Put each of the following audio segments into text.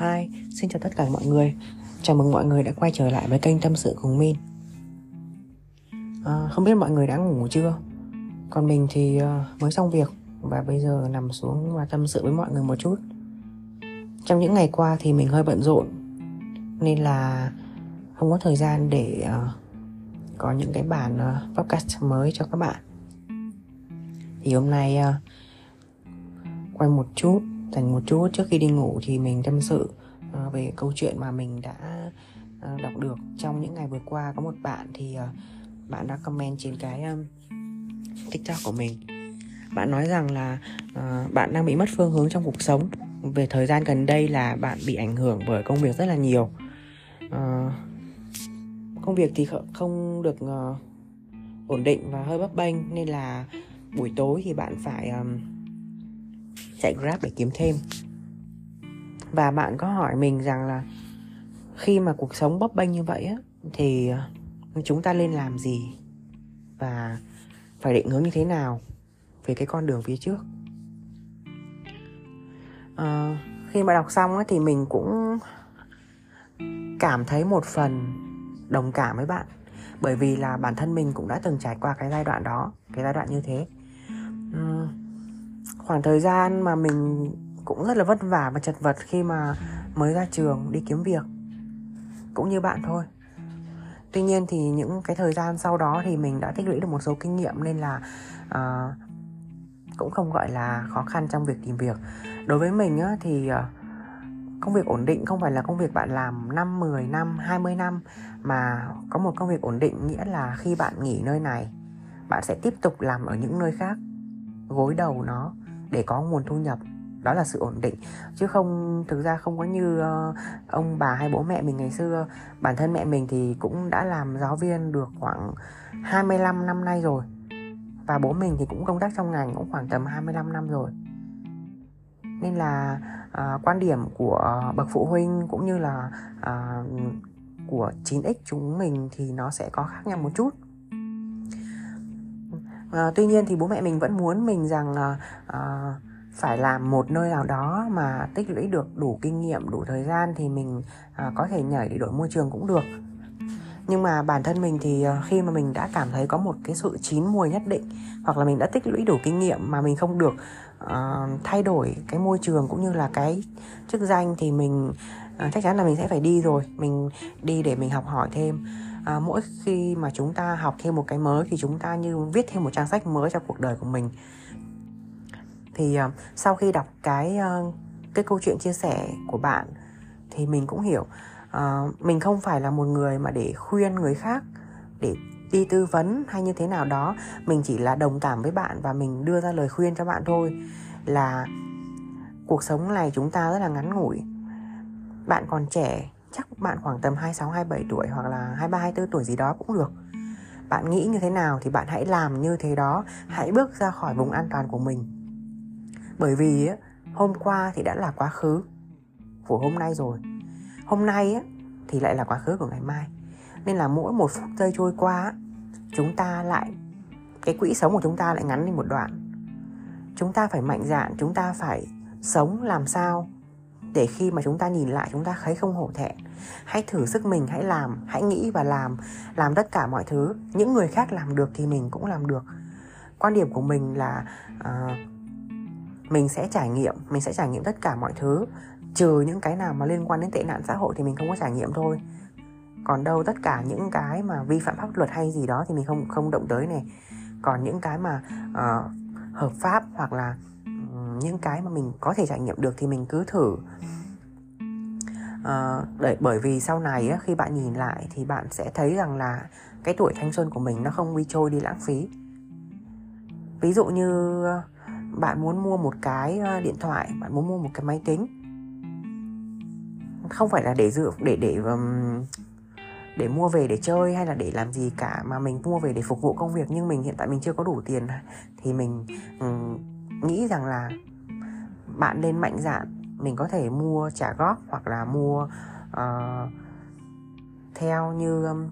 Hi, xin chào tất cả mọi người. Chào mừng mọi người đã quay trở lại với kênh Tâm sự cùng Min. À, Không biết mọi người đã ngủ chưa? Còn mình thì à, mới xong việc Và bây giờ nằm xuống và tâm sự với mọi người một chút. Trong những ngày qua thì mình hơi bận rộn Nên là không có thời gian để uh, có những cái bản uh, podcast mới cho các bạn. Thì hôm nay uh, quay một chút dành một chút trước khi đi ngủ thì mình tâm sự uh, về câu chuyện mà mình đã uh, đọc được. Trong những ngày vừa qua có một bạn thì uh, bạn đã comment trên cái um, tiktok của mình. Bạn nói rằng là uh, bạn đang bị mất phương hướng trong cuộc sống. Về thời gian gần đây là bạn bị ảnh hưởng bởi công việc rất là nhiều. Uh, công việc thì không được uh, ổn định và hơi bấp bênh nên là buổi tối thì bạn phải um, chạy grab để kiếm thêm. Và bạn có hỏi mình rằng là khi mà cuộc sống bấp bênh như vậy á thì ờ, chúng ta nên làm gì? Và phải định hướng như thế nào về cái con đường phía trước? À, khi mà đọc xong á, thì mình cũng cảm thấy một phần đồng cảm với bạn. Bởi vì là bản thân mình cũng đã từng trải qua cái giai đoạn đó cái giai đoạn như thế khoảng thời gian mà mình cũng rất là vất vả và chật vật khi mà mới ra trường đi kiếm việc cũng như bạn thôi. Tuy nhiên thì những cái thời gian sau đó thì mình đã tích lũy được một số kinh nghiệm nên là uh, cũng không gọi là khó khăn trong việc tìm việc. Đối với mình á, thì uh, công việc ổn định không phải là công việc bạn làm 5, 10 năm, 20 năm mà có một công việc ổn định nghĩa là khi bạn nghỉ nơi này bạn sẽ tiếp tục làm ở những nơi khác gối đầu nó để có nguồn thu nhập. Đó là sự ổn định. Chứ không thực ra không có như uh, ông bà hay bố mẹ mình ngày xưa. Bản thân mẹ mình thì cũng đã làm giáo viên được khoảng 25 năm nay rồi. Và bố mình thì cũng công tác trong ngành cũng khoảng tầm 25 năm rồi. Nên là uh, quan điểm của bậc phụ huynh cũng như là uh, của 9x chúng mình thì nó sẽ có khác nhau một chút à, tuy nhiên thì bố mẹ mình vẫn muốn mình rằng à, à, phải làm một nơi nào đó mà tích lũy được đủ kinh nghiệm đủ thời gian thì mình à, có thể nhảy để đổi môi trường cũng được. Nhưng mà bản thân mình thì khi mà mình đã cảm thấy có một cái sự chín mùi nhất định hoặc là mình đã tích lũy đủ kinh nghiệm mà mình không được uh, thay đổi cái môi trường cũng như là cái chức danh thì mình à, chắc chắn là mình sẽ phải đi rồi. Mình đi để mình học hỏi thêm. À, mỗi khi mà chúng ta học thêm một cái mới thì chúng ta như viết thêm một trang sách mới cho cuộc đời của mình. Thì à, sau khi đọc cái à, cái câu chuyện chia sẻ của bạn thì mình cũng hiểu à, mình không phải là một người mà để khuyên người khác để đi tư vấn hay như thế nào đó. Mình chỉ là đồng cảm với bạn và mình đưa ra lời khuyên cho bạn thôi là cuộc sống này chúng ta rất là ngắn ngủi bạn còn trẻ chắc bạn khoảng tầm 26 27 tuổi hoặc là 23 24 tuổi gì đó cũng được. Bạn nghĩ như thế nào thì bạn hãy làm như thế đó, hãy bước ra khỏi vùng an toàn của mình. Bởi vì hôm qua thì đã là quá khứ của hôm nay rồi. Hôm nay thì lại là quá khứ của ngày mai. Nên là mỗi một phút giây trôi qua chúng ta lại cái quỹ sống của chúng ta lại ngắn đi một đoạn. Chúng ta phải mạnh dạn, chúng ta phải sống làm sao để khi mà chúng ta nhìn lại chúng ta thấy không hổ thẹn. Hãy thử sức mình hãy làm hãy nghĩ và làm làm tất cả mọi thứ. Những người khác làm được thì mình cũng làm được. Quan điểm của mình là uh, mình sẽ trải nghiệm mình sẽ trải nghiệm tất cả mọi thứ. Trừ những cái nào mà liên quan đến tệ nạn xã hội thì mình không có trải nghiệm thôi. Còn đâu tất cả những cái mà vi phạm pháp luật hay gì đó thì mình không không động tới này. Còn những cái mà uh, hợp pháp hoặc là những cái mà mình có thể trải nghiệm được thì mình cứ thử. À, để, bởi vì sau này á, khi bạn nhìn lại thì bạn sẽ thấy rằng là cái tuổi thanh xuân của mình nó không đi trôi đi lãng phí. Ví dụ như ờ, bạn muốn mua một cái ờ, điện thoại bạn muốn mua một cái máy tính. Không phải là để dự để để để mua về để chơi hay là để làm gì cả mà mình mua về để phục vụ công việc nhưng mình hiện tại mình chưa có đủ tiền thì mình nghĩ rằng là bạn nên mạnh dạn mình có thể mua trả góp hoặc là mua uh, theo như um,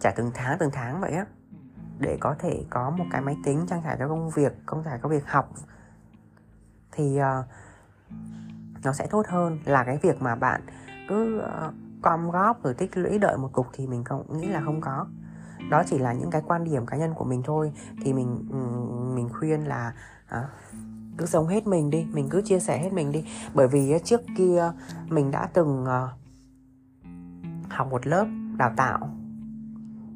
trả từng tháng từng tháng vậy á. Để có thể có một cái máy tính trang trải cho công việc công trải cho việc học. Thì uh, nó sẽ tốt hơn. Là cái việc mà bạn cứ ờ, uh, com góp rồi tích lũy đợi một cục thì mình không nghĩ là không có đó chỉ là những cái quan điểm cá nhân của mình thôi. Thì mình mình khuyên là à, cứ sống hết mình đi mình cứ chia sẻ hết mình đi. Bởi vì trước kia mình đã từng ờ, học một lớp đào tạo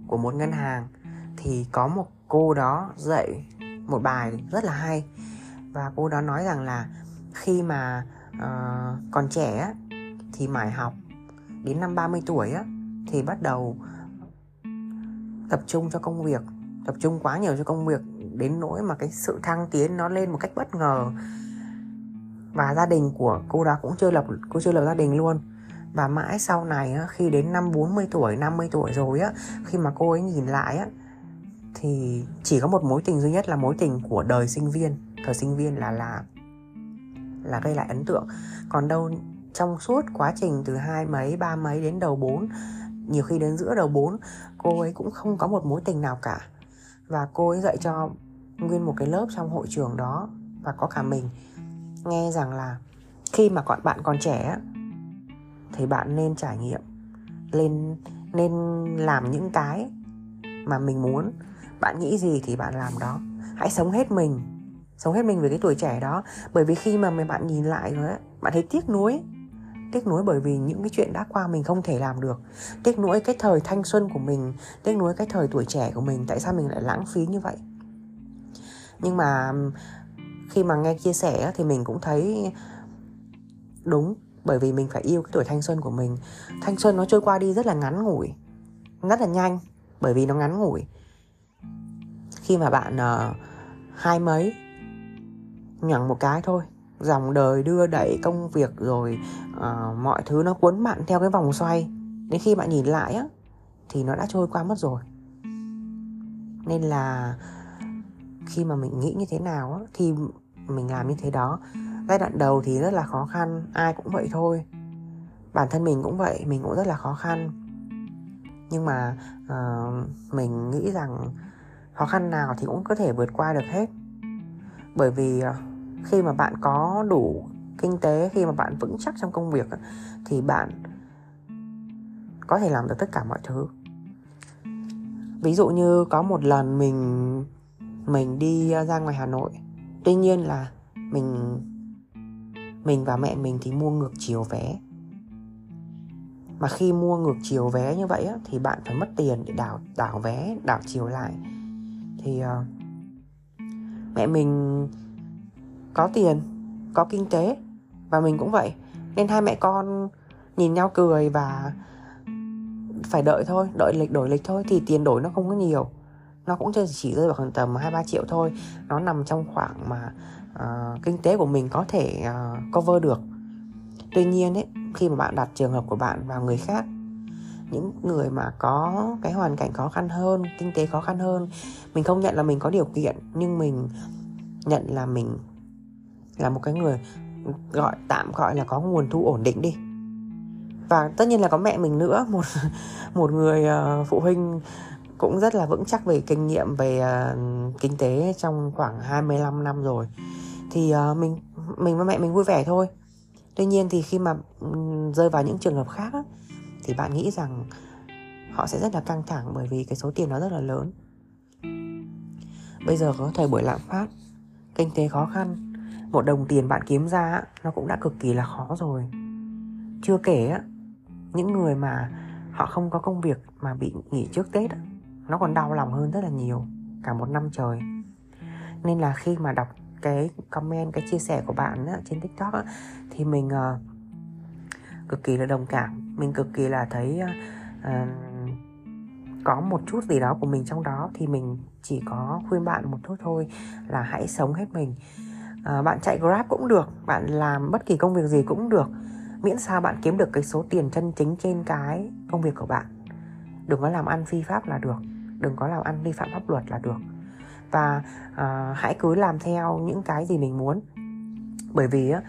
của một ngân hàng thì có một cô đó dạy một bài rất là hay. Và cô đó nói rằng là khi mà uh, còn trẻ thì mải học đến năm 30 tuổi á thì bắt đầu tập trung cho công việc, tập trung quá nhiều cho công việc đến nỗi mà cái sự thăng tiến nó lên một cách bất ngờ. Và gia đình của cô đó cũng chưa lập, cô chưa lập gia đình luôn. Và mãi sau này khi đến năm 40 tuổi 50 tuổi rồi á, khi mà cô ấy nhìn lại á, thì chỉ có một mối tình duy nhất là mối tình của đời sinh viên. Thời sinh viên là là là gây lại ấn tượng. Còn đâu trong suốt quá trình từ hai mấy, ba mấy đến đầu bốn nhiều khi đến giữa đầu bốn cô ấy cũng không có một mối tình nào cả. Và cô ấy dạy cho nguyên một cái lớp trong hội trường đó và có cả mình. Nghe rằng là khi mà còn bạn còn trẻ thì bạn nên trải nghiệm lên nên làm những cái mà mình muốn. Bạn nghĩ gì thì bạn làm đó. Hãy sống hết mình sống hết mình với cái tuổi trẻ đó. Bởi vì khi mà bạn nhìn lại rồi ấy, bạn thấy tiếc nuối tiếc nuối bởi vì những cái chuyện đã qua mình không thể làm được. Tiếc nuối cái thời thanh xuân của mình tiếc nuối cái thời tuổi trẻ của mình tại sao mình lại lãng phí như vậy? Nhưng mà khi mà nghe chia sẻ thì mình cũng thấy đúng bởi vì mình phải yêu cái tuổi thanh xuân của mình. Thanh xuân nó trôi qua đi rất là ngắn ngủi rất là nhanh bởi vì nó ngắn ngủi. Khi mà bạn uh, hai mấy nhẳng một cái thôi dòng đời đưa đẩy công việc rồi uh, mọi thứ nó cuốn bạn theo cái vòng xoay. Đến khi bạn nhìn lại á thì nó đã trôi qua mất rồi. Nên là khi mà mình nghĩ như thế nào á, thì mình làm như thế đó giai đoạn đầu thì rất là khó khăn ai cũng vậy thôi. Bản thân mình cũng vậy mình cũng rất là khó khăn. Nhưng mà uh, mình nghĩ rằng khó khăn nào thì cũng có thể vượt qua được hết. Bởi vì uh, khi mà bạn có đủ kinh tế khi mà bạn vững chắc trong công việc thì bạn có thể làm được tất cả mọi thứ. Ví dụ như có một lần mình mình đi à, ra ngoài hà nội tuy nhiên là mình mình và mẹ mình thì mua ngược chiều vé. Mà khi mua ngược chiều vé như vậy á, thì bạn phải mất tiền để đảo đảo vé đảo chiều lại. Thì uh, mẹ mình có tiền có kinh tế và mình cũng vậy. Nên hai mẹ con nhìn nhau cười và phải đợi thôi đợi lịch đổi lịch thôi thì tiền đổi nó không có nhiều. Nó cũng chỉ rơi vào khoảng tầm hai ba triệu thôi. Nó nằm trong khoảng mà uh, kinh tế của mình có thể uh, cover được. Tuy nhiên ấy khi mà bạn đặt trường hợp của bạn vào người khác những người mà có cái hoàn cảnh khó khăn hơn kinh tế khó khăn hơn mình không nhận là mình có điều kiện nhưng mình nhận là mình là một cái người gọi tạm gọi là có nguồn thu ổn định đi. Và tất nhiên là có mẹ mình nữa một một người uh, phụ huynh cũng rất là vững chắc về kinh nghiệm về uh, kinh tế trong khoảng 25 năm rồi. Thì uh, mình mình và mẹ mình vui vẻ thôi. Tuy nhiên thì khi mà um, rơi vào những trường hợp khác á, thì bạn nghĩ rằng họ sẽ rất là căng thẳng bởi vì cái số tiền nó rất là lớn. Bây giờ có thời buổi lạm phát kinh tế khó khăn một đồng tiền bạn kiếm ra nó cũng đã cực kỳ là khó rồi. Chưa kể á những người mà họ không có công việc mà bị nghỉ trước tết nó còn đau lòng hơn rất là nhiều cả một năm trời. Nên là khi mà đọc cái comment cái chia sẻ của bạn á, trên tiktok á, thì mình ờ, cực kỳ là đồng cảm. Mình cực kỳ là thấy uh, có một chút gì đó của mình trong đó thì mình chỉ có khuyên bạn một chút thôi là hãy sống hết mình à, bạn chạy grab cũng được bạn làm bất kỳ công việc gì cũng được. Miễn sao bạn kiếm được cái số tiền chân chính trên cái công việc của bạn. Đừng có làm ăn phi pháp là được đừng có làm ăn vi phạm pháp luật là được. Và à, hãy cứ làm theo những cái gì mình muốn. Bởi vì á,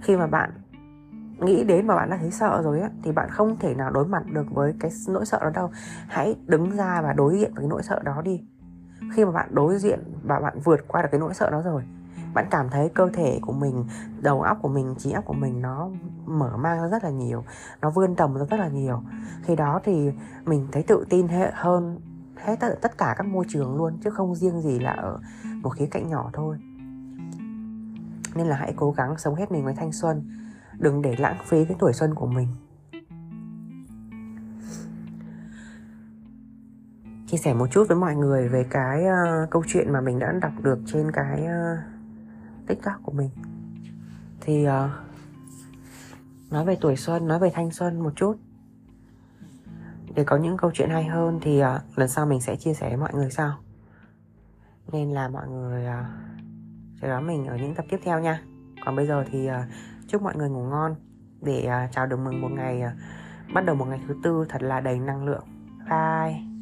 khi mà bạn nghĩ đến mà bạn đã thấy sợ rồi á thì bạn không thể nào đối mặt được với cái nỗi sợ đó đâu. Hãy đứng ra và đối diện với cái nỗi sợ đó đi. Khi mà bạn đối diện và bạn vượt qua được cái nỗi sợ đó rồi bạn cảm thấy cơ thể của mình đầu óc của mình trí óc của mình nó mở mang ra rất là nhiều nó vươn tầm ra rất là nhiều. Khi đó thì mình thấy tự tin hơn hết tất cả các môi trường luôn chứ không riêng gì là ở một khía cạnh nhỏ thôi. Nên là hãy cố gắng sống hết mình với thanh xuân đừng để lãng phí cái tuổi xuân của mình. Chia sẻ một chút với mọi người về cái uh, câu chuyện mà mình đã đọc được trên cái uh, tiktok của mình. Thì uh, nói về tuổi xuân nói về thanh xuân một chút. Để có những câu chuyện hay hơn thì uh, lần sau mình sẽ chia sẻ với mọi người sau. Nên là mọi người ờ, uh, chờ đón mình ở những tập tiếp theo nha. Còn bây giờ thì uh, chúc mọi người ngủ ngon để uh, chào được mừng một ngày uh, bắt đầu một ngày thứ tư thật là đầy năng lượng. Bye.